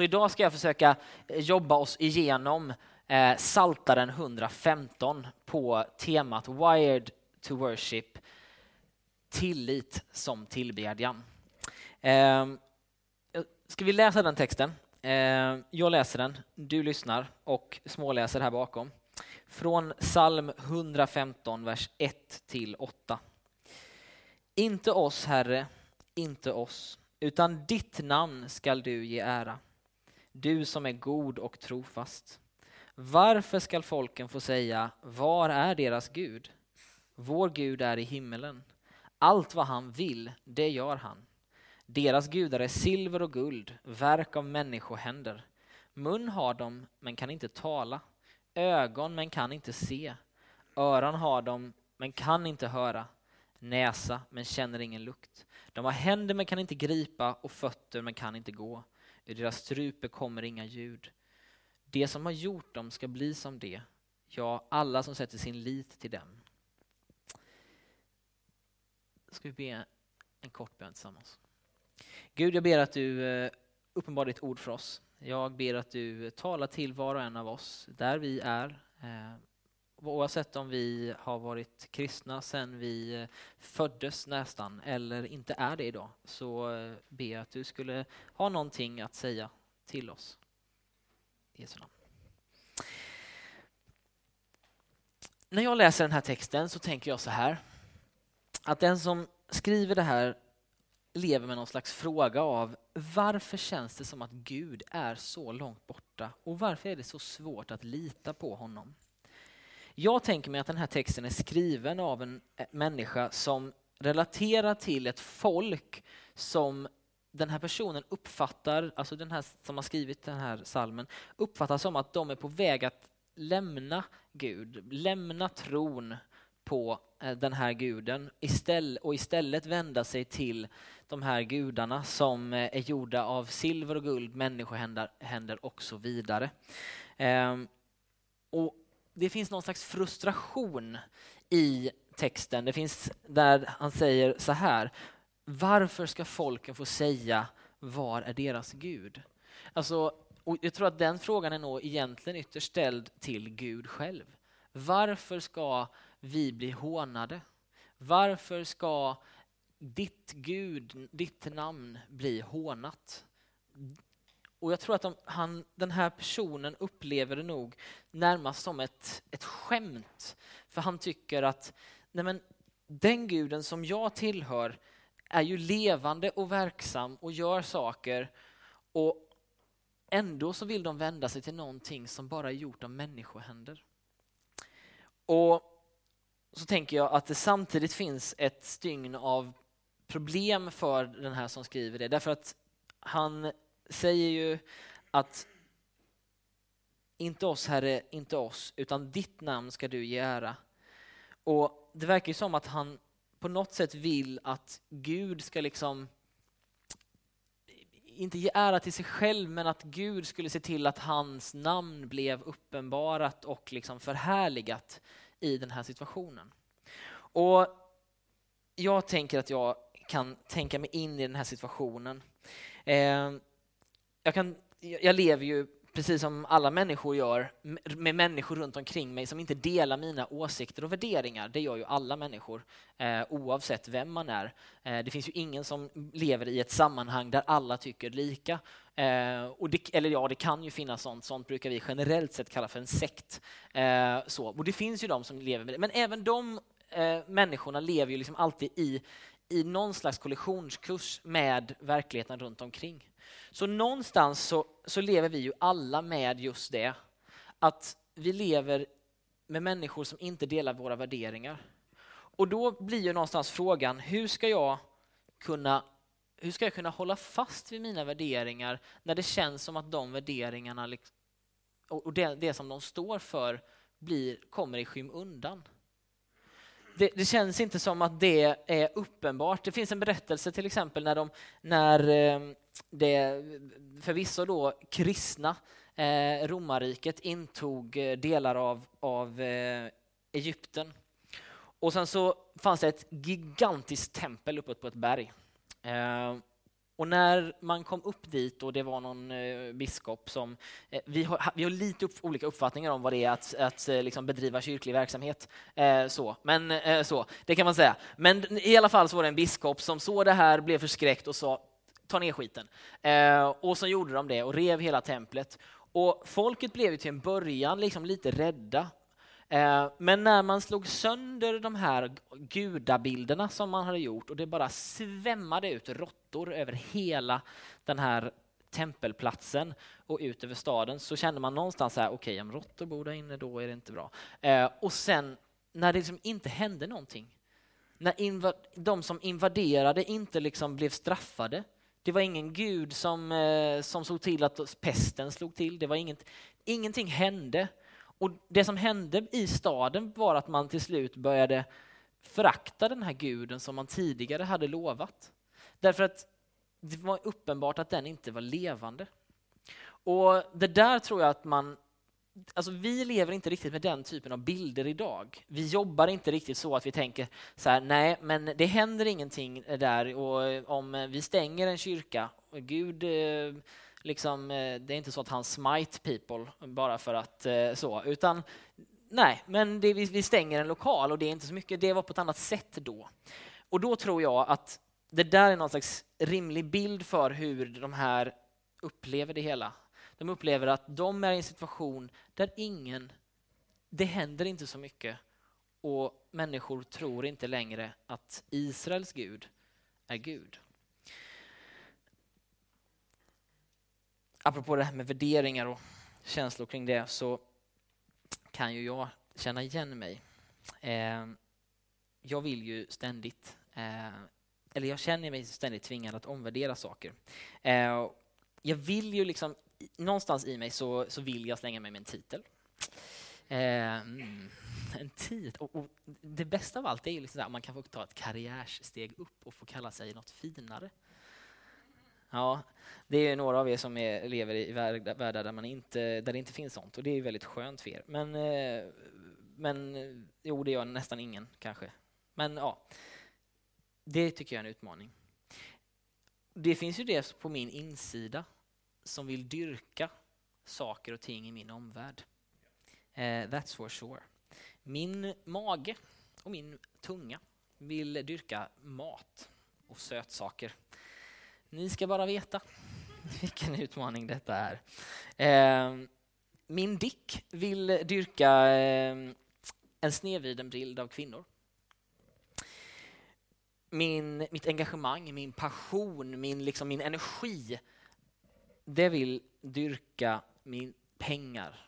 Så idag ska jag försöka eh, jobba oss igenom eh, Saltaren 115 på temat Wired to Worship, tillit som tillbedjan. Eh, ska vi läsa den texten? Eh, jag läser den, du lyssnar och småläser här bakom. Från psalm 115, vers 1 till 8. Inte oss, Herre, inte oss, utan ditt namn skall du ge ära. Du som är god och trofast. Varför skall folken få säga, var är deras Gud? Vår Gud är i himmelen. Allt vad han vill, det gör han. Deras gudar är silver och guld, verk av människohänder. Mun har de, men kan inte tala. Ögon, men kan inte se. Öron har de, men kan inte höra. Näsa, men känner ingen lukt. De har händer, men kan inte gripa och fötter, men kan inte gå. Ur deras strupe kommer inga ljud. Det som har gjort dem ska bli som det, ja, alla som sätter sin lit till dem. Ska vi be en kort bön tillsammans. Gud, jag ber att du eh, uppenbarar ditt ord för oss. Jag ber att du eh, talar till var och en av oss där vi är. Eh, Oavsett om vi har varit kristna sedan vi eh, föddes nästan eller inte är det idag så eh, ber jag att du skulle ha någonting att säga till oss. I Jesu namn. När jag läser den här texten så tänker jag så här att den som skriver det här lever med någon slags fråga av varför känns det som att Gud är så långt borta och varför är det så svårt att lita på honom? Jag tänker mig att den här texten är skriven av en eh, människa som relaterar till ett folk som den här personen uppfattar, alltså den här som har skrivit den här salmen, uppfattar som att de är på väg att lämna Gud, lämna tron på eh, den här guden och istället vända sig till de här gudarna som eh, är gjorda av silver och guld, människohänder och så vidare. Ehm, och det finns någon slags frustration i texten. Det finns där han säger så här. Varför ska folken få säga var är deras Gud? Alltså, och jag tror att den frågan är nog egentligen ytterst ställd till Gud själv. Varför ska vi bli hånade? Varför ska ditt Gud, ditt namn bli hånat? Och jag tror att de, han, den här personen upplever det nog närmast som ett, ett skämt. För han tycker att nej men, den guden som jag tillhör är ju levande och verksam och gör saker. Och ändå så vill de vända sig till någonting som bara är gjort av människohänder. Och så tänker jag att det samtidigt finns ett stygn av problem för den här som skriver det. Därför att han säger ju att inte oss Herre, inte oss, utan ditt namn ska du ge ära. Och det verkar ju som att han på något sätt vill att Gud ska liksom inte ge ära till sig själv, men att Gud skulle se till att hans namn blev uppenbarat och liksom förhärligat i den här situationen. Och jag tänker att jag kan tänka mig in i den här situationen. Eh, jag, kan, jag lever ju precis som alla människor gör, med människor runt omkring mig som inte delar mina åsikter och värderingar. Det gör ju alla människor, eh, oavsett vem man är. Eh, det finns ju ingen som lever i ett sammanhang där alla tycker lika. Eh, och det, eller ja, det kan ju finnas sånt. Sånt brukar vi generellt sett kalla för en sekt. Eh, så. Och det finns ju de som lever med det. Men även de eh, människorna lever ju liksom alltid i, i någon slags kollisionskurs med verkligheten runt omkring. Så någonstans så, så lever vi ju alla med just det. Att vi lever med människor som inte delar våra värderingar. Och då blir ju någonstans frågan, hur ska jag kunna hur ska jag kunna hålla fast vid mina värderingar när det känns som att de värderingarna och det, det som de står för blir, kommer i skymundan? det, det, känns inte som att det är uppenbart. Det finns en berättelse till exempel när, de, när eh, det förvisso då kristna eh, romarriket intog eh, delar av, av eh, Egypten. Och sen så fanns det ett gigantiskt tempel uppe på ett berg. Eh, och när man kom upp dit och det var någon eh, biskop som... Eh, vi, har, vi har lite upp, olika uppfattningar om vad det är att, att liksom bedriva kyrklig verksamhet. Eh, så. Men, eh, så, det kan man säga. Men i alla fall så var det en biskop som såg det här, blev förskräckt och sa ta ner skiten. Eh, och så gjorde de det och rev hela templet. Och folket blev till en början liksom lite rädda Eh, men när man slog sönder de här gudabilderna som man hade gjort och det bara svämmade ut råttor över hela den här tempelplatsen och ut över staden så kände man någonstans så här, okej okay, om råttor bor där inne då är det inte bra. Eh, och sen när det liksom inte hände någonting, när de som invaderade inte liksom blev straffade, det var ingen gud som, eh, som såg till att pesten slog till, det var inget, ingenting hände. Och det som hände i staden var att man till slut började förakta den här guden som man tidigare hade lovat. Därför att det var uppenbart att den inte var levande. Och det där tror jag att man Alltså vi lever inte riktigt med den typen av bilder idag. Vi jobbar inte riktigt så att vi tänker så här, nej, men det händer ingenting där och eh, om vi stänger en kyrka, Gud eh, liksom, eh, det är inte så att han smite people bara för att så, utan nej, men det, vi, stänger en lokal och det är inte så mycket, det var på ett annat sätt då. Och då tror jag att det där är någon slags rimlig bild för hur de här upplever det hela. De upplever att de är i en situation där ingen, det händer inte så mycket och människor tror inte längre att Israels Gud är Gud. apropå det här med värderingar och känslor kring det så kan ju jag känna igen mig. Eh, jag vill ju ständigt, eh, eller jag känner mig ständigt tvingad att omvärdera saker. Eh, jag vill ju liksom, någonstans i mig så, så vill jag slänga mig med en titel. Eh, mm, en tid. Och, och, det bästa av allt är ju liksom att man kan få ta ett karriärsteg upp och få kalla sig något finare. Ja, det är några av er som är, lever i världar där, man inte, där det inte finns sånt och det är väldigt skönt för er. Men, eh, men jo, det gör nästan ingen kanske. Men ja, det tycker jag är en utmaning. Det finns ju det på min insida som vill dyrka saker och ting i min omvärld. Uh, that's for sure. Min mage och min tunga vill dyrka mat och sötsaker. Ni ska bara veta vilken utmaning detta är. Uh, min Dick vill dyrka uh, en snedvriden bild av kvinnor. Min, mitt engagemang, min passion, min, liksom, min energi, det vill dyrka min pengar,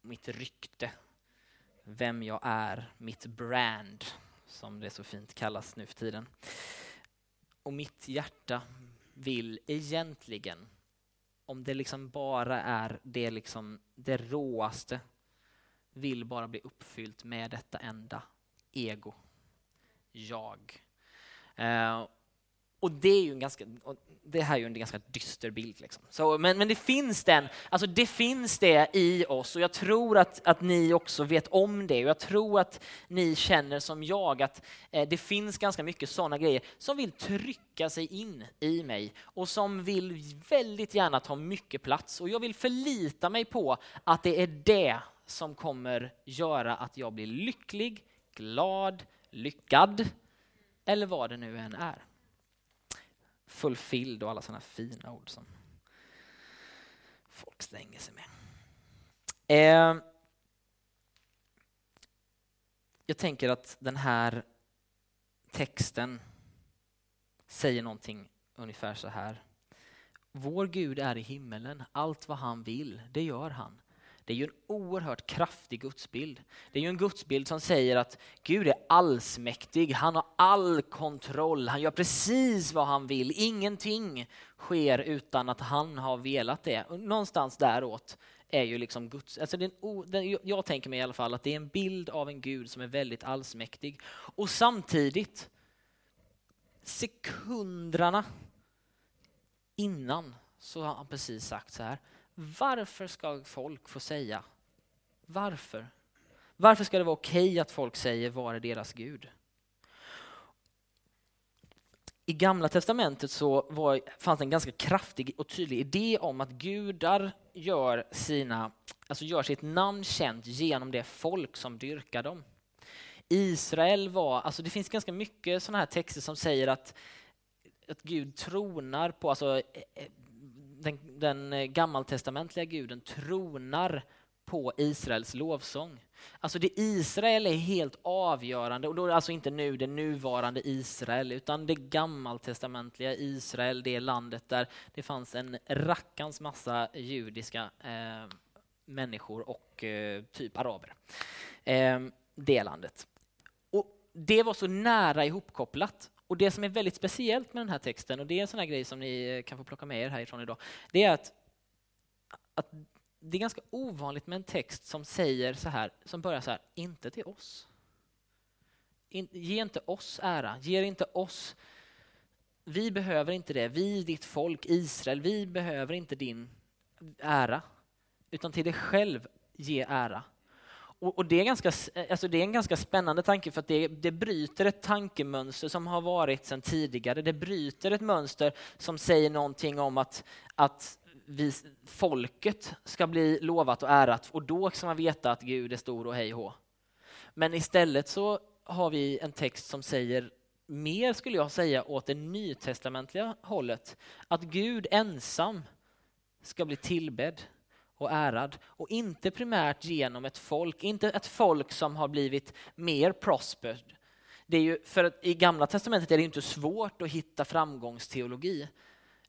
mitt rykte, vem jag är, mitt brand, som det så fint kallas nu för tiden. Och mitt hjärta vill egentligen, om det liksom bara är det, liksom, det råaste, vill bara bli uppfyllt med detta enda, ego, jag. Eh, och det är ju en ganska, det här är ju en ganska dyster bild. Liksom. Så, men, men det finns den, alltså det finns det i oss och jag tror att, att ni också vet om det och jag tror att ni känner som jag att eh, det finns ganska mycket sådana grejer som vill trycka sig in i mig och som vill väldigt gärna ta mycket plats och jag vill förlita mig på att det är det som kommer göra att jag blir lycklig, glad, lyckad eller vad det nu än är fulfilled och alla sådana fina ord som folk slänger sig med. Eh, jag tänker att den här texten säger någonting ungefär så här. Vår Gud är i himmelen, allt vad han vill, det gör han. Det är ju en oerhört kraftig gudsbild. Det är ju en gudsbild som säger att Gud är allsmäktig, han har all kontroll, han gör precis vad han vill. Ingenting sker utan att han har velat det. Någonstans däråt är ju liksom Guds... Alltså den, den, jag tänker mig i alla fall att det är en bild av en Gud som är väldigt allsmäktig. Och samtidigt, sekunderna innan så har han precis sagt så här varför ska folk få säga? Varför? Varför ska det vara okej okay att folk säger var är deras Gud? I Gamla testamentet så var, fanns en ganska kraftig och tydlig idé om att gudar gör, sina, alltså gör sitt namn känt genom det folk som dyrkar dem. Israel var, alltså det finns ganska mycket sådana här texter som säger att, att Gud tronar på, alltså eh, eh, den, den eh, gammaltestamentliga guden tronar på Israels lovsång. Alltså det Israel är helt avgörande och då är det alltså inte nu det nuvarande Israel utan det gammaltestamentliga Israel, det landet där det fanns en rackans massa judiska eh, människor och eh, typ araber. Eh, det landet. Och det var så nära ihopkopplat och det som är väldigt speciellt med den här texten, och det är en sån här grej som ni eh, kan få plocka med er härifrån idag, det är att, att det är ganska ovanligt med en text som säger så här, som börjar så här, inte till oss. In, ge inte oss ära, ge inte oss, vi behöver inte det, vi ditt folk Israel, vi behöver inte din ära, utan till dig själv ge ära. Och, och det, är ganska, eh, alltså det är en ganska spännande tanke för att det, det bryter ett tankemönster som har varit sedan tidigare. Det bryter ett mönster som säger någonting om att, att vi, folket ska bli lovat och ärat och då ska man veta att Gud är stor och hej hå. Men istället så har vi en text som säger mer skulle jag säga åt det nytestamentliga hållet. Att Gud ensam ska bli tillbedd och ärad och inte primärt genom ett folk, inte ett folk som har blivit mer prospered. Det är ju, för att I Gamla testamentet är det inte svårt att hitta framgångsteologi.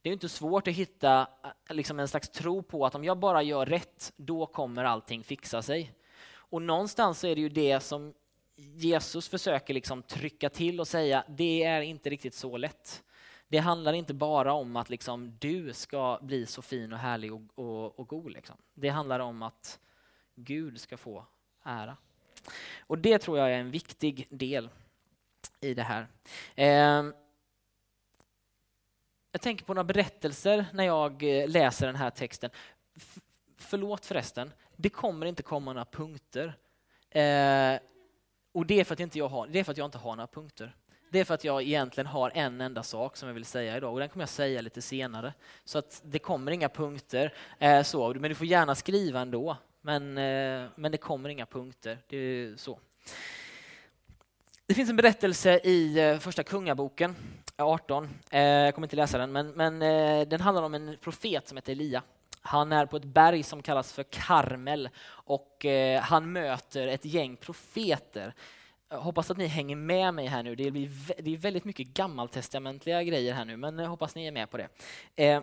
Det är inte svårt att hitta eh, liksom en slags tro på att om jag bara gör rätt, då kommer allting fixa sig. Och någonstans är det ju det som Jesus försöker liksom trycka till och säga, det är inte riktigt så lätt. Det handlar inte bara om att liksom du ska bli så fin och härlig och, och, och god. Liksom. Det handlar om att Gud ska få ära. Och det tror jag är en viktig del i det här. Eh, jag tänker på några berättelser när jag eh, läser den här texten. F förlåt förresten, det kommer inte komma några punkter. Eh, och det är, för att inte jag har, det är för att jag inte har några punkter. Det är för att jag egentligen har en enda sak som jag vill säga idag och den kommer jag säga lite senare. Så att det kommer inga punkter, eh, så, men du får gärna skriva ändå. Men, eh, men det kommer inga punkter. Det är så. Det finns en berättelse i eh, första kungaboken 18. Eh, jag kommer inte läsa den, men, men eh, den handlar om en profet som heter Elia. Han är på ett berg som kallas för Karmel och eh, han möter ett gäng profeter. Jag hoppas att ni hänger med mig här nu. Det, blir, det är väldigt mycket gammaltestamentliga grejer här nu, men jag hoppas ni är med på det. Eh,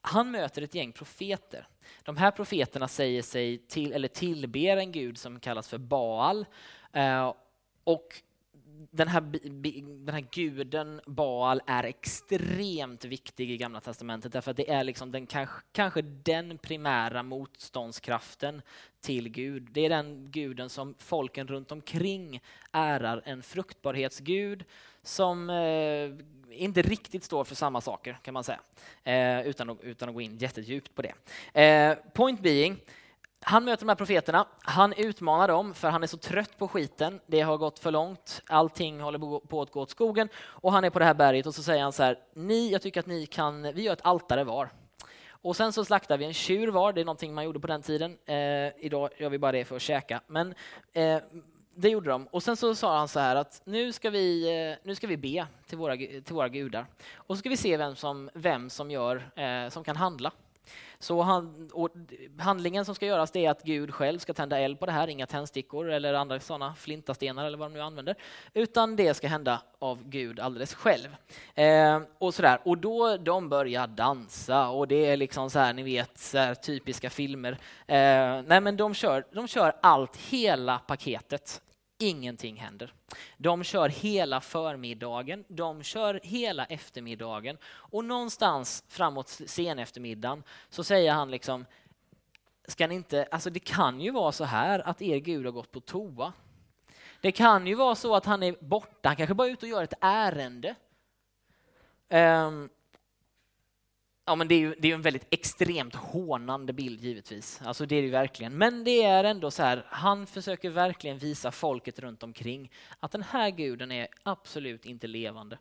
han möter ett gäng profeter. De här profeterna säger sig till, eller tillber en gud som kallas för Baal. Eh, och den här, den här guden Baal är extremt viktig i Gamla Testamentet därför att det är liksom den, kanske, kanske den primära motståndskraften till Gud. Det är den guden som folken runt omkring ärar, en fruktbarhetsgud som eh, inte riktigt står för samma saker kan man säga, eh, utan, att, utan att gå in jättedjupt på det. Eh, point being, han möter de här profeterna, han utmanar dem för han är så trött på skiten. Det har gått för långt, allting håller på att gå åt skogen och han är på det här berget och så säger han så här, ni, jag tycker att ni kan, vi gör ett altare var. Och sen så slaktar vi en tjur var, det är någonting man gjorde på den tiden. Eh, idag gör vi bara det för att käka. Men eh, det gjorde de. Och sen så sa han så här att nu ska vi, eh, nu ska vi be till våra, till våra gudar. Och så ska vi se vem som, vem som, gör, eh, som kan handla. Så han, handlingen som ska göras är att Gud själv ska tända eld på det här, inga tändstickor eller andra sådana flintastenar eller vad de nu använder, utan det ska hända av Gud alldeles själv. Eh, och, sådär. och då de börjar dansa och det är liksom så här, ni vet, så här, typiska filmer. Eh, nej men de kör, de kör allt, hela paketet Ingenting händer. De kör hela förmiddagen, de kör hela eftermiddagen och någonstans framåt sen eftermiddagen så säger han liksom ska ni inte, alltså det kan ju vara så här att er Gud har gått på toa. Det kan ju vara så att han är borta, han kanske bara är ute och gör ett ärende. Um, Ja, men det är ju det är en väldigt extremt hånande bild givetvis. Alltså det är det verkligen. Men det är ändå så här, han försöker verkligen visa folket runt omkring att den här guden är absolut inte levande.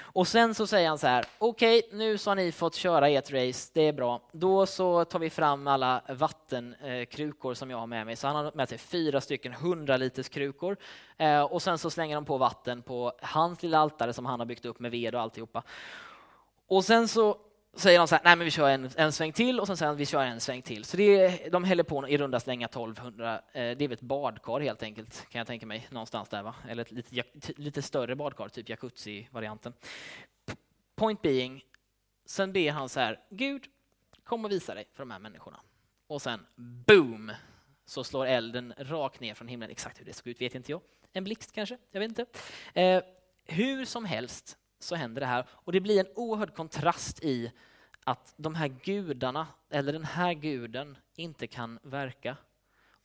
Och sen så säger han så här, okej, okay, nu så har ni fått köra ert race, det är bra. Då så tar vi fram alla vattenkrukor som jag har med mig. Så han har med sig fyra stycken 100 liters krukor eh, och sen så slänger de på vatten på hans lilla altare som han har byggt upp med ved och alltihopa. Och sen så säger de så här, nej men vi kör en, en sväng till och sen säger de vi kör en sväng till. Så det är, de häller på i runda slänga 1200, eh, det är väl ett badkar helt enkelt kan jag tänka mig, någonstans där va? Eller ett lite, lite större badkar, typ jacuzzi-varianten. Point being, sen ber han så här, Gud, kom och visa dig för de här människorna. Och sen boom, så slår elden rakt ner från himlen. Exakt hur det såg ut vet inte jag. En blixt kanske, jag vet inte. Eh, hur som helst så händer det här. Och det blir en oerhörd kontrast i att de här gudarna, eller den här guden, inte kan verka.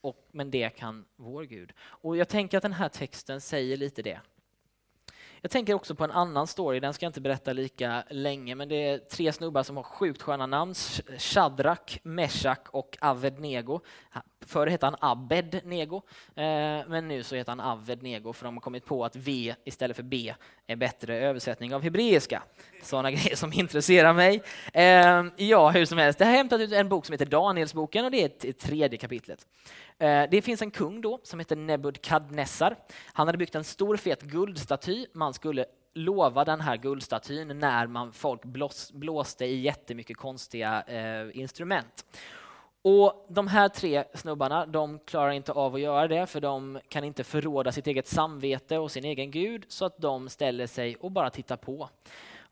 Och, men det kan vår Gud. Och jag tänker att den här texten säger lite det. Jag tänker också på en annan story, den ska jag inte berätta lika länge, men det är tre snubbar som har sjukt sköna namn. Shadrach, Meshach och Avednego. Förr hette han Abednego, eh, men nu så heter han Avednego för de har kommit på att V istället för B är bättre översättning av hebreiska. Sådana grejer som intresserar mig. Eh, ja, hur som helst. Det har hämtat ut en bok som heter Danielsboken och det är tredje kapitlet. Eh, det finns en kung då som heter Nebukadnessar. Han hade byggt en stor fet guldstaty. Man skulle lova den här guldstatyn när man folk blåste i jättemycket konstiga eh, instrument. Och De här tre snubbarna de klarar inte av att göra det för de kan inte förråda sitt eget samvete och sin egen gud så att de ställer sig och bara tittar på.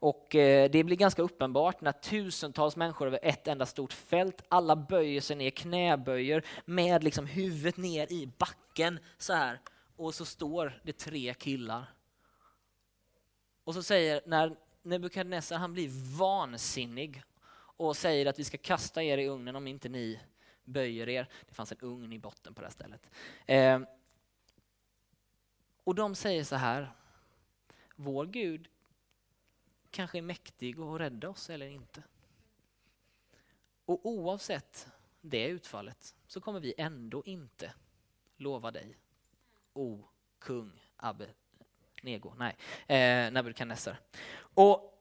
Och eh, det blir ganska uppenbart när tusentals människor över ett enda stort fält, alla böjer sig ner, knäböjer med liksom huvudet ner i backen så här. Och så står det tre killar. Och så säger, när Nebukadnessar han blir vansinnig och säger att vi ska kasta er i ugnen om inte ni böjer er. Det fanns en ugn i botten på det här stället. Eh, och de säger så här, vår Gud kanske är mäktig att rädda oss eller inte. Och oavsett det utfallet så kommer vi ändå inte lova dig, o kung Abbe Nego, nej, eh, Nebukadnessar. Och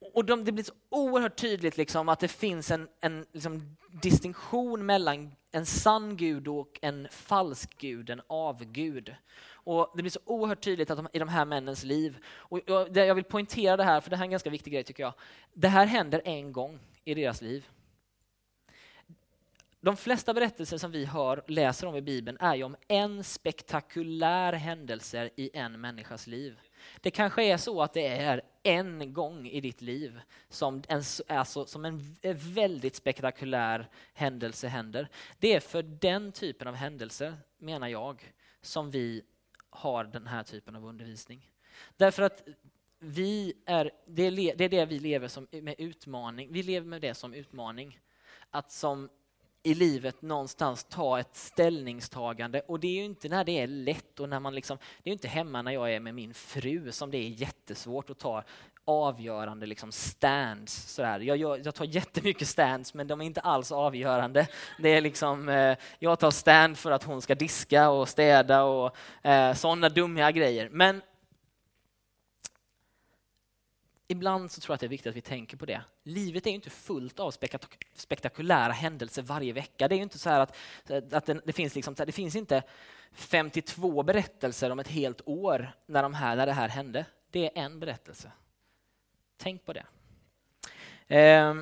och de, det blir så oerhört tydligt liksom att det finns en, en liksom distinktion mellan en sann gud och en falsk gud, en avgud. Och det blir så oerhört tydligt att de, i de här männens liv. Och jag, jag vill poängtera det här, för det här är en ganska viktig grej tycker jag. Det här händer en gång i deras liv. De flesta berättelser som vi hör, läser om i Bibeln är ju om en spektakulär händelse i en människas liv. Det kanske är så att det är en gång i ditt liv som en, alltså, som en väldigt spektakulär händelse händer. Det är för den typen av händelser, menar jag, som vi har den här typen av undervisning. Därför att vi är, det, är, det är det vi lever som, med utmaning. Vi lever med det som utmaning. Att som i livet någonstans ta ett ställningstagande och det är ju inte när det är lätt och när man liksom, det är inte hemma när jag är med min fru som det är jättesvårt att ta avgörande liksom stands. Sådär. Jag, gör, jag tar jättemycket stands men de är inte alls avgörande. Det är liksom, eh, jag tar stand för att hon ska diska och städa och eh, sådana dumma grejer. Men ibland så tror jag att det är viktigt att vi tänker på det. Livet är inte fullt av spektak spektakulära händelser varje vecka. Det är inte så att, att det, det, finns liksom, det finns inte 52 berättelser om ett helt år när, de här, när det här hände. Det är en berättelse. Tänk på det. Eh,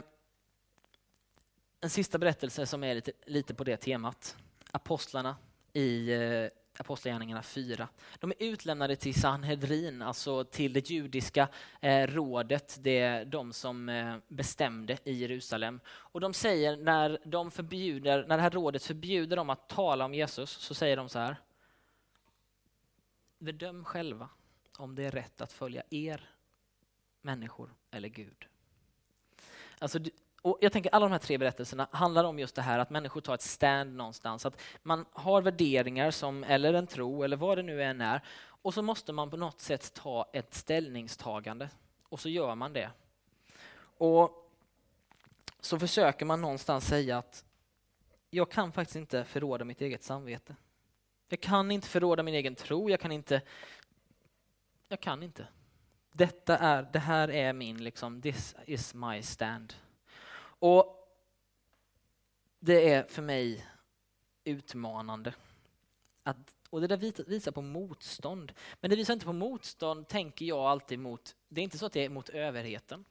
en sista berättelse som är lite, lite på det temat. Apostlarna i eh, Apostlagärningarna 4. De är utlämnade till Sanhedrin, alltså till det judiska eh, rådet, det är de som eh, bestämde i Jerusalem. Och de säger när de förbjuder, när det här rådet förbjuder dem att tala om Jesus, så säger de så här. Bedöm själva om det är rätt att följa er människor eller Gud. Alltså, och jag tänker alla de här tre berättelserna handlar om just det här att människor tar ett stand någonstans. Att man har värderingar som, eller en tro eller vad det nu än är. Och så måste man på något sätt ta ett ställningstagande. Och så gör man det. Och så försöker man någonstans säga att jag kan faktiskt inte förråda mitt eget samvete. Jag kan inte förråda min egen tro, jag kan inte... Jag kan inte. Detta är, det här är min, liksom, this is my stand. Och det är för mig utmanande. Att, och det där visar på motstånd. Men det visar inte på motstånd, tänker jag alltid, mot... Det är inte så att det är mot överheten.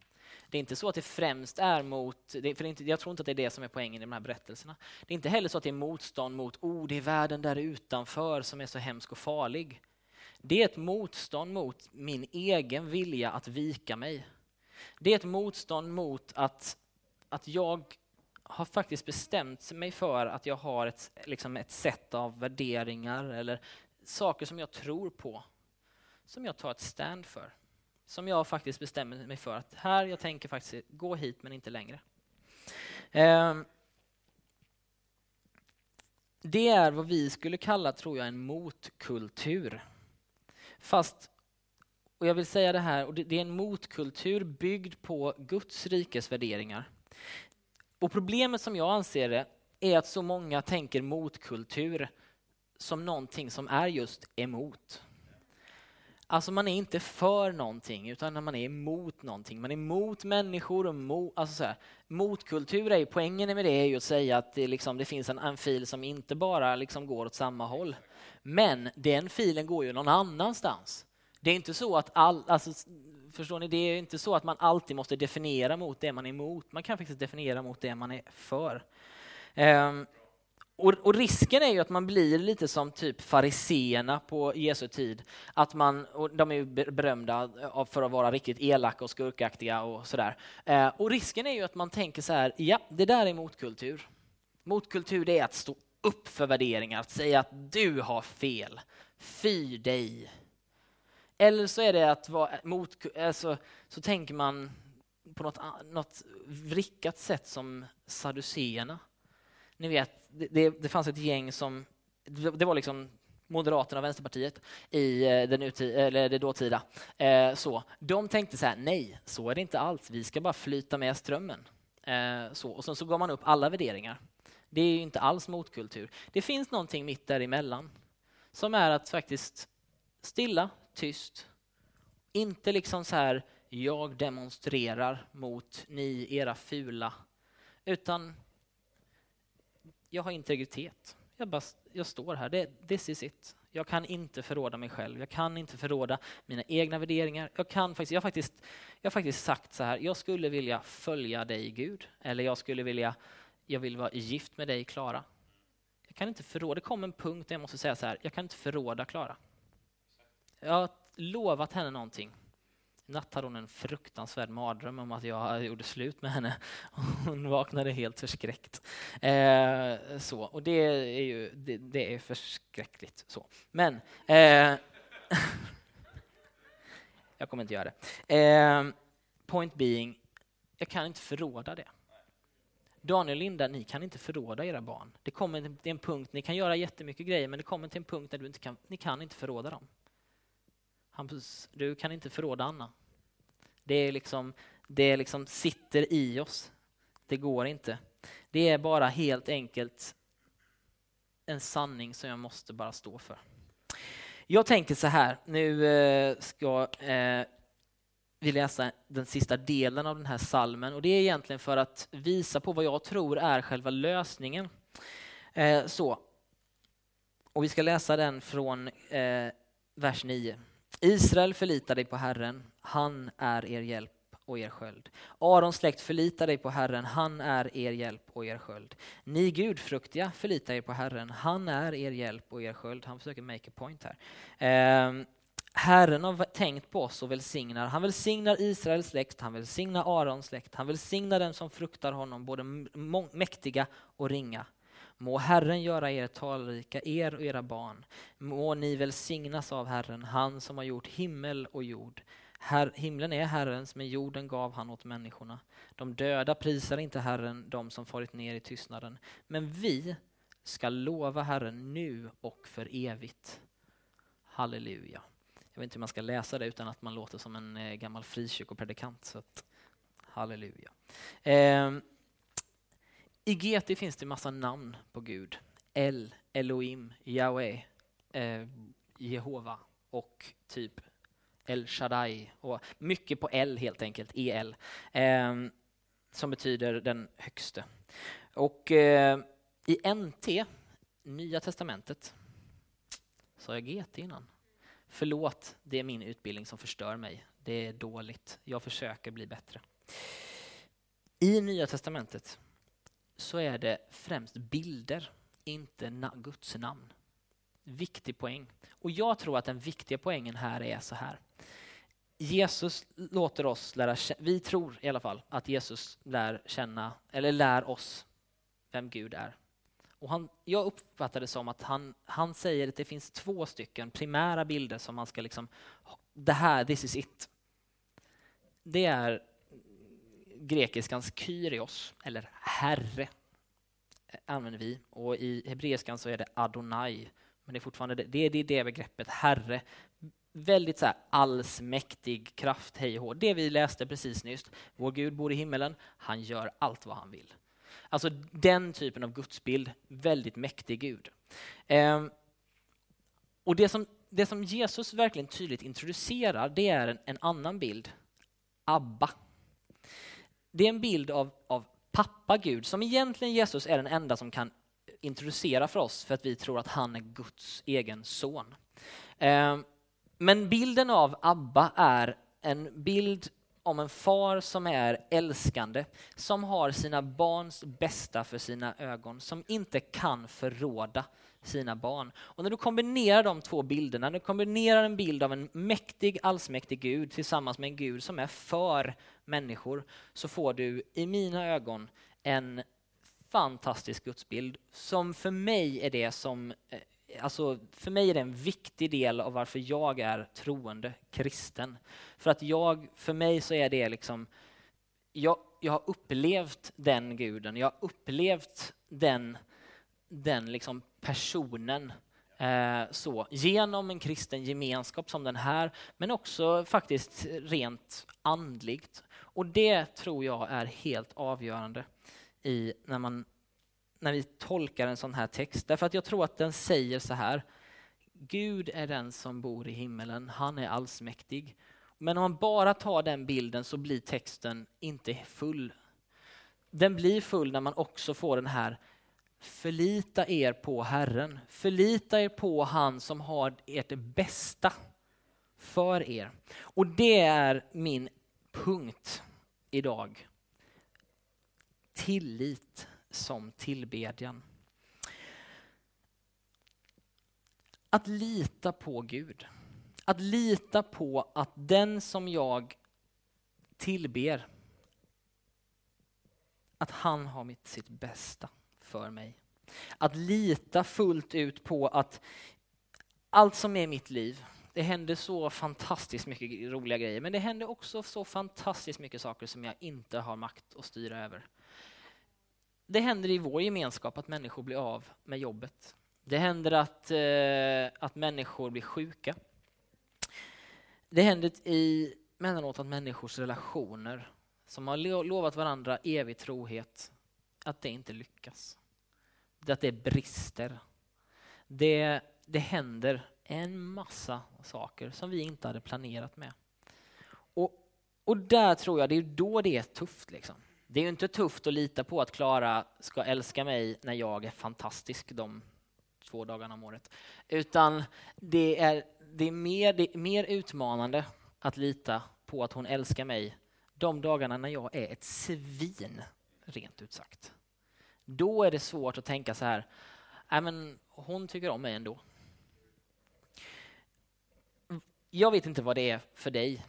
Det är inte så att det främst är mot, för inte, jag tror inte att det är det som är poängen i de här berättelserna. Det är inte heller så att det är motstånd mot, oh, det är världen där utanför som är så hemsk och farlig. Det är ett motstånd mot min egen vilja att vika mig. Det är ett motstånd mot att, att jag har faktiskt bestämt mig för att jag har ett, liksom ett sätt av värderingar eller saker som jag tror på, som jag tar ett stand för som jag faktiskt bestämmer mig för att här, jag tänker faktiskt gå hit men inte längre. Ehm, det är vad vi skulle kalla, tror jag, en motkultur. Fast, och jag vill säga det här, och det är en motkultur byggd på Guds rikes värderingar. Och problemet som jag anser det är att så många tänker motkultur som någonting som är just emot. Alltså man är inte för någonting utan man är emot någonting. Man är emot människor och mot, alltså så här, motkultur är poängen med det är ju att säga att det, liksom, det finns en, en fil som inte bara liksom går åt samma håll. Men den filen går ju någon annanstans. Det är inte så att all, alltså, förstår ni, det är inte så att man alltid måste definiera mot det man är emot. Man kan faktiskt definiera mot det man är för. Um, och, och, risken är ju att man blir lite som typ fariseerna på Jesu tid. Att man, och de är ju berömda eh, för att vara riktigt elaka och skurkaktiga och sådär. Eh, och risken är ju att man tänker så här, ja, det där är motkultur. Motkultur det är att stå upp för värderingar, att säga att du har fel. Fy dig. Eller så är det att vara mot, alltså, så tänker man på något, något vrickat sätt som saduceerna ni vet, det, det fanns ett gäng som, det var liksom Moderaterna och Vänsterpartiet i eh, den eller det dåtida. Eh, så. De tänkte så här, nej, så är det inte alls. Vi ska bara flyta med strömmen. Eh, så. Och sen så gav man upp alla värderingar. Det är inte alls motkultur. Det finns någonting mitt däremellan som är att faktiskt stilla, tyst, inte liksom så här, jag demonstrerar mot ni, era fula, utan jag har integritet. Jag, bara, jag står här, det, this is it. Jag kan inte förråda mig själv, jag kan inte förråda mina egna värderingar. Jag, kan faktiskt, jag, har faktiskt, jag har faktiskt sagt så här, jag skulle vilja följa dig Gud, eller jag skulle vilja, jag vill vara gift med dig Klara. Jag kan inte förråda, det kom en punkt där jag måste säga så här, jag kan inte förråda Klara. Jag har lovat henne någonting I natt hade hon en fruktansvärd mardröm om att jag gjorde slut med henne. Hon vaknade helt förskräckt. Eh, så, och det är ju det, det är förskräckligt. Så. Men eh, jag kommer inte göra det. Eh, point being, jag kan inte förråda det. Daniel och Linda, ni kan inte förråda era barn. Det kommer till en punkt, ni kan göra jättemycket grejer, men det kommer till en punkt där du inte kan, ni kan inte förråda dem. Hampus, du kan inte förråda Anna. Det, är liksom, det liksom sitter i oss. Det går inte. Det är bara helt enkelt en sanning som jag måste bara stå för. Jag tänker så här, nu eh, ska eh, vi läsa den sista delen av den här salmen och det är egentligen för att visa på vad jag tror är själva lösningen. Eh, så. Och vi ska läsa den från vers 9. Israel förlitar dig på Herren, han är er hjälp och er sköld. Arons släkt förlitar dig på Herren, han är er hjälp och er sköld. Ni gudfruktiga förlitar er på Herren, han är er hjälp och er sköld. Han försöker make a point här. Eh, Herren har tänkt på oss och välsignar. Han välsignar Israels släkt, han välsignar Arons släkt, han välsignar dem som fruktar honom, både mäktiga och ringa. Må Herren göra er talrika, er och era barn. Må ni välsignas av Herren, han som har gjort himmel och jord. Her, himlen är Herrens, men jorden gav han åt människorna. De döda prisar inte Herren, de som farit ner i tystnaden. Men vi ska lova Herren nu och för evigt. Halleluja. Jag vet inte hur man ska läsa det utan att man låter som en eh, gammal frikyrkopredikant. Så att, halleluja. Eh, i GT finns det massa namn på Gud. El, Elohim, Yahweh, eh, Jehova och typ El Shaddai. Och mycket på L helt enkelt, EL, eh, som betyder den högste. Och eh, i NT, Nya Testamentet, sa jag GT innan? Förlåt, det är min utbildning som förstör mig. Det är dåligt. Jag försöker bli bättre. I Nya Testamentet så är det främst bilder, inte Guds namn. Viktig poäng. Och jag tror att den viktiga poängen här är så här. Jesus låter oss lära känna, vi tror i alla fall att Jesus lär känna, eller lär oss vem Gud är. Och han, jag uppfattar det som att han, han säger att det finns två stycken primära bilder som man ska liksom, det här, this is it. Det är grekiskans kyrios, eller herre, använder vi. Och i hebreiskan så är det Adonai. Men det är fortfarande det, det, är det, begreppet, herre. Väldigt så här allsmäktig kraft, hej och Det vi läste precis nyss. Vår Gud bor i himmelen, han gör allt vad han vill. Alltså den typen av gudsbild, väldigt mäktig Gud. Ehm, och det som, det som Jesus verkligen tydligt introducerar, det är en, en annan bild. Abba. Det är en bild av, av pappa Gud, som egentligen Jesus är den enda som kan introducera för oss, för att vi tror att han är Guds egen son. Ehm, men bilden av Abba är en bild om en far som är älskande, som har sina barns bästa för sina ögon, som inte kan förråda sina barn. Och när du kombinerar de två bilderna, när du kombinerar en bild av en mäktig, allsmäktig Gud tillsammans med en Gud som är för människor, så får du i mina ögon en fantastisk gudsbild som för mig är det som eh, Alltså, för mig är det en viktig del av varför jag är troende kristen. För att jag, för mig så är det liksom, jag, jag har upplevt den guden, jag har upplevt den, den liksom personen eh, så, genom en kristen gemenskap som den här, men också faktiskt rent andligt. Och det tror jag är helt avgörande i när, man, när vi tolkar en sån här text. Därför att jag tror att den säger så här, Gud är den som bor i himmelen, han är allsmäktig. Men om man bara tar den bilden så blir texten inte full. Den blir full när man också får den här Förlita er på Herren. Förlita er på han som har ert bästa för er. Och det är min punkt idag. Tillit som tillbedjan. Att lita på Gud. Att lita på att den som jag tillber, att han har mitt sitt bästa för mig. Att lita fullt ut på att allt som är mitt liv, det händer så fantastiskt mycket roliga grejer, men det händer också så fantastiskt mycket saker som jag inte har makt att styra över. Det händer i vår gemenskap att människor blir av med jobbet. Det händer att, eh, att människor blir sjuka. Det händer i emellanåt att människors relationer som har lovat varandra evig trohet, att det inte lyckas. Att det brister. Det, det händer en massa saker som vi inte hade planerat med. Och, och där tror jag, det är då det är tufft. Liksom. Det är ju inte tufft att lita på att Klara ska älska mig när jag är fantastisk de två dagarna om året. Utan det är, det är, mer, det är mer utmanande att lita på att hon älskar mig de dagarna när jag är ett svin, rent ut sagt. Då är det svårt att tänka så här, Nej, men hon tycker om mig ändå. Jag vet inte vad det är för dig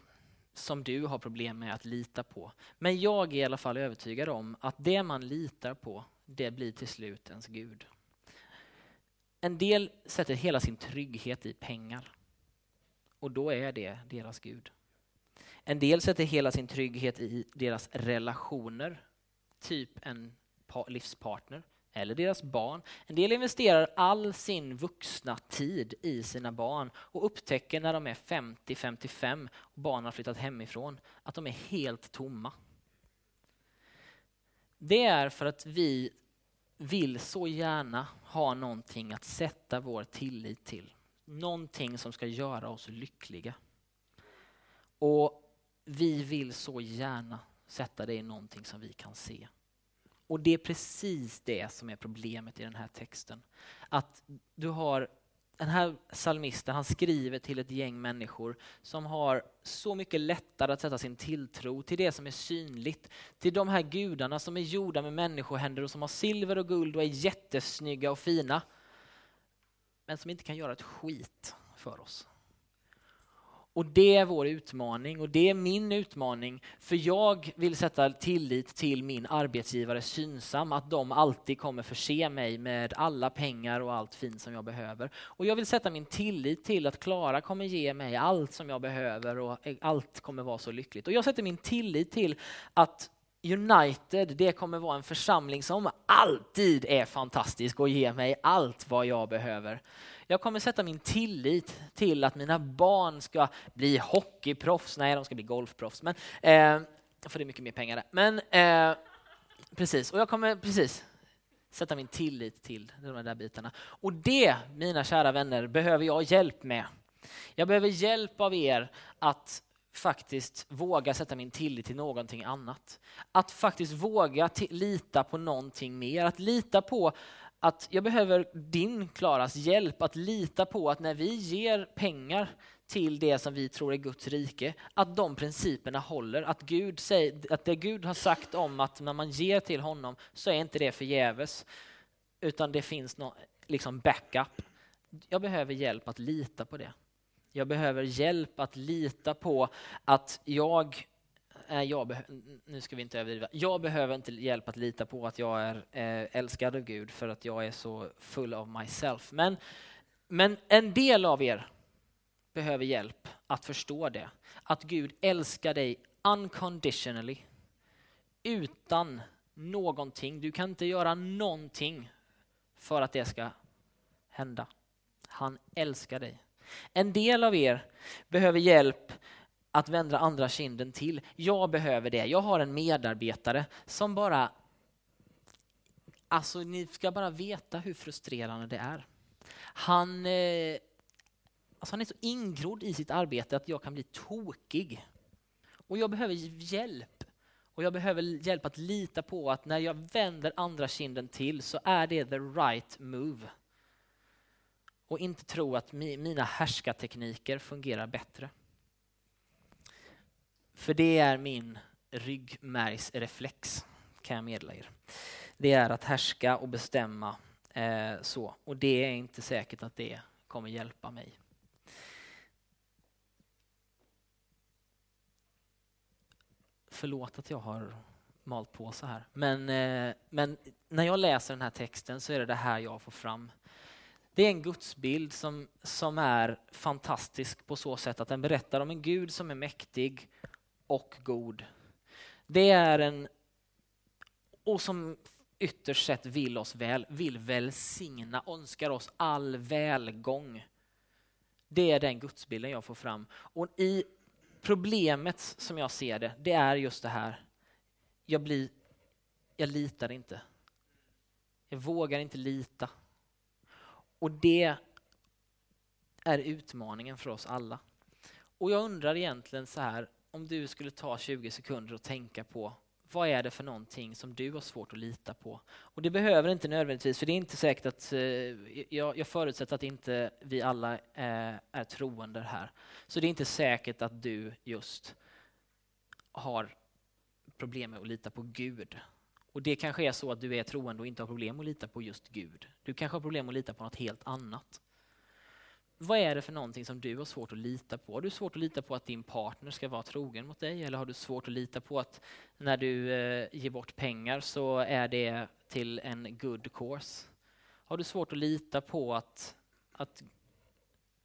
som du har problem med att lita på. Men jag är i alla fall övertygad om att det man litar på, det blir till slut ens Gud. En del sätter hela sin trygghet i pengar. Och då är det deras Gud. En del sätter hela sin trygghet i deras relationer, typ en livspartner eller deras barn. En del investerar all sin vuxna tid i sina barn och upptäcker när de är 50-55 och barnen har flyttat hemifrån att de är helt tomma. Det är för att vi vill så gärna ha någonting att sätta vår tillit till. Någonting som ska göra oss lyckliga. Och vi vill så gärna sätta det i någonting som vi kan se. Och det är precis det som är problemet i den här texten. Att du har den här salmisten han skriver till ett gäng människor som har så mycket lättare att sätta sin tilltro till det som är synligt. Till de här gudarna som är gjorda med människohänder och som har silver och guld och är jättesnygga och fina. Men som inte kan göra ett skit för oss. Och det är vår utmaning och det är min utmaning. För jag vill sätta tillit till min arbetsgivare Synsam, att de alltid kommer förse mig med alla pengar och allt fint som jag behöver. Och jag vill sätta min tillit till att Klara kommer ge mig allt som jag behöver och allt kommer vara så lyckligt. Och jag sätter min tillit till att United, det kommer vara en församling som alltid är fantastisk och ger mig allt vad jag behöver. Jag kommer sätta min tillit till att mina barn ska bli hockeyproffs. Nej, de ska bli golfproffs. Men, eh, för det är mycket mer pengar där. Men eh, precis, och jag kommer precis sätta min tillit till de där bitarna. Och det, mina kära vänner, behöver jag hjälp med. Jag behöver hjälp av er att faktiskt våga sätta min tillit till någonting annat. Att faktiskt våga lita på någonting mer. Att lita på att jag behöver din, Klaras, hjälp att lita på att när vi ger pengar till det som vi tror är Guds rike, att de principerna håller. Att, Gud säger, att det Gud har sagt om att när man ger till honom så är inte det förgäves, utan det finns någon liksom backup. Jag behöver hjälp att lita på det. Jag behöver hjälp att lita på att jag jag nu ska vi inte överdriva. Jag behöver inte hjälp att lita på att jag är eh, älskad av Gud för att jag är så full av myself. Men, men en del av er behöver hjälp att förstå det. Att Gud älskar dig unconditionally. Utan någonting. Du kan inte göra någonting för att det ska hända. Han älskar dig. En del av er behöver hjälp att vända andra kinden till. Jag behöver det. Jag har en medarbetare som bara... Alltså, ni ska bara veta hur frustrerande det är. Han, eh, alltså han är så ingrodd i sitt arbete att jag kan bli tokig. Och jag behöver hjälp. Och jag behöver hjälp att lita på att när jag vänder andra kinden till så är det the right move. Och inte tro att mina härskartekniker fungerar bättre. För det är min ryggmärgsreflex, kan jag meddela er. Det är att härska och bestämma eh, så. Och det är inte säkert att det kommer hjälpa mig. Förlåt att jag har malt på så här. Men, eh, men när jag läser den här texten så är det det här jag får fram. Det är en gudsbild som, som är fantastisk på så sätt att den berättar om en Gud som är mäktig och god. Det är en, och som ytterst sett vill oss väl, vill välsigna, önskar oss all välgång. Det är den gudsbilden jag får fram. Och i problemet som jag ser det, det är just det här. Jag, blir, jag litar inte. Jag vågar inte lita. Och det är utmaningen för oss alla. Och jag undrar egentligen så här, om du skulle ta 20 sekunder och tänka på vad är det för någonting som du har svårt att lita på? Och det behöver inte nödvändigtvis, för det är inte säkert att, eh, jag, jag förutsätter att inte vi alla är, eh, är troende här. Så det är inte säkert att du just har problem med att lita på Gud. Och det kanske är så att du är troende och inte har problem att lita på just Gud. Du kanske har problem att lita på något helt annat vad är det för någonting som du har svårt att lita på? Har du svårt att lita på att din partner ska vara trogen mot dig? Eller har du svårt att lita på att när du eh, ger bort pengar så är det till en good course? Har du svårt att lita på att, att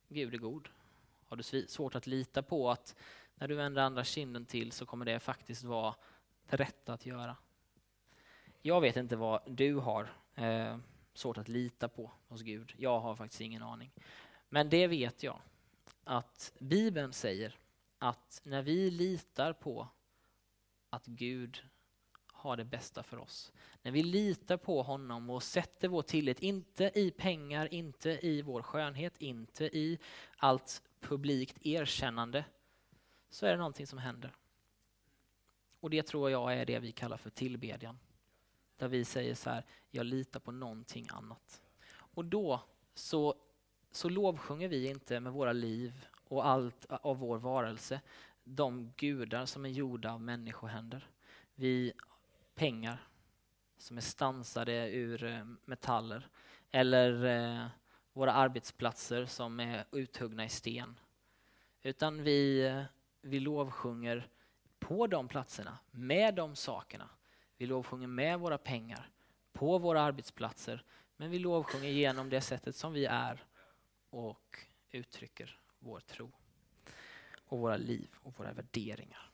Gud är god? Har du svårt att lita på att när du vänder andra kinden till så kommer det faktiskt vara det rätta att göra? Jag vet inte vad du har eh, svårt att lita på hos Gud. Jag har faktiskt ingen aning. Men det vet jag att Bibeln säger att när vi litar på att Gud har det bästa för oss. När vi litar på honom och sätter vår tillit, inte i pengar, inte i vår skönhet, inte i allt publikt erkännande, så är det någonting som händer. Och det tror jag är det vi kallar för tillbedjan. Där vi säger så här, jag litar på någonting annat. Och då så, så lovsjunger vi inte med våra liv och allt av vår varelse de gudar som är gjorda av människohänder. Vi pengar som är stansade ur eh, metaller eller eh, våra arbetsplatser som är uthuggna i sten. Utan vi, eh, vi lovsjunger på de platserna, med de sakerna. Vi lovsjunger med våra pengar, på våra arbetsplatser, men vi lovsjunger genom det sättet som vi är och uttrycker vår tro och våra liv och våra värderingar.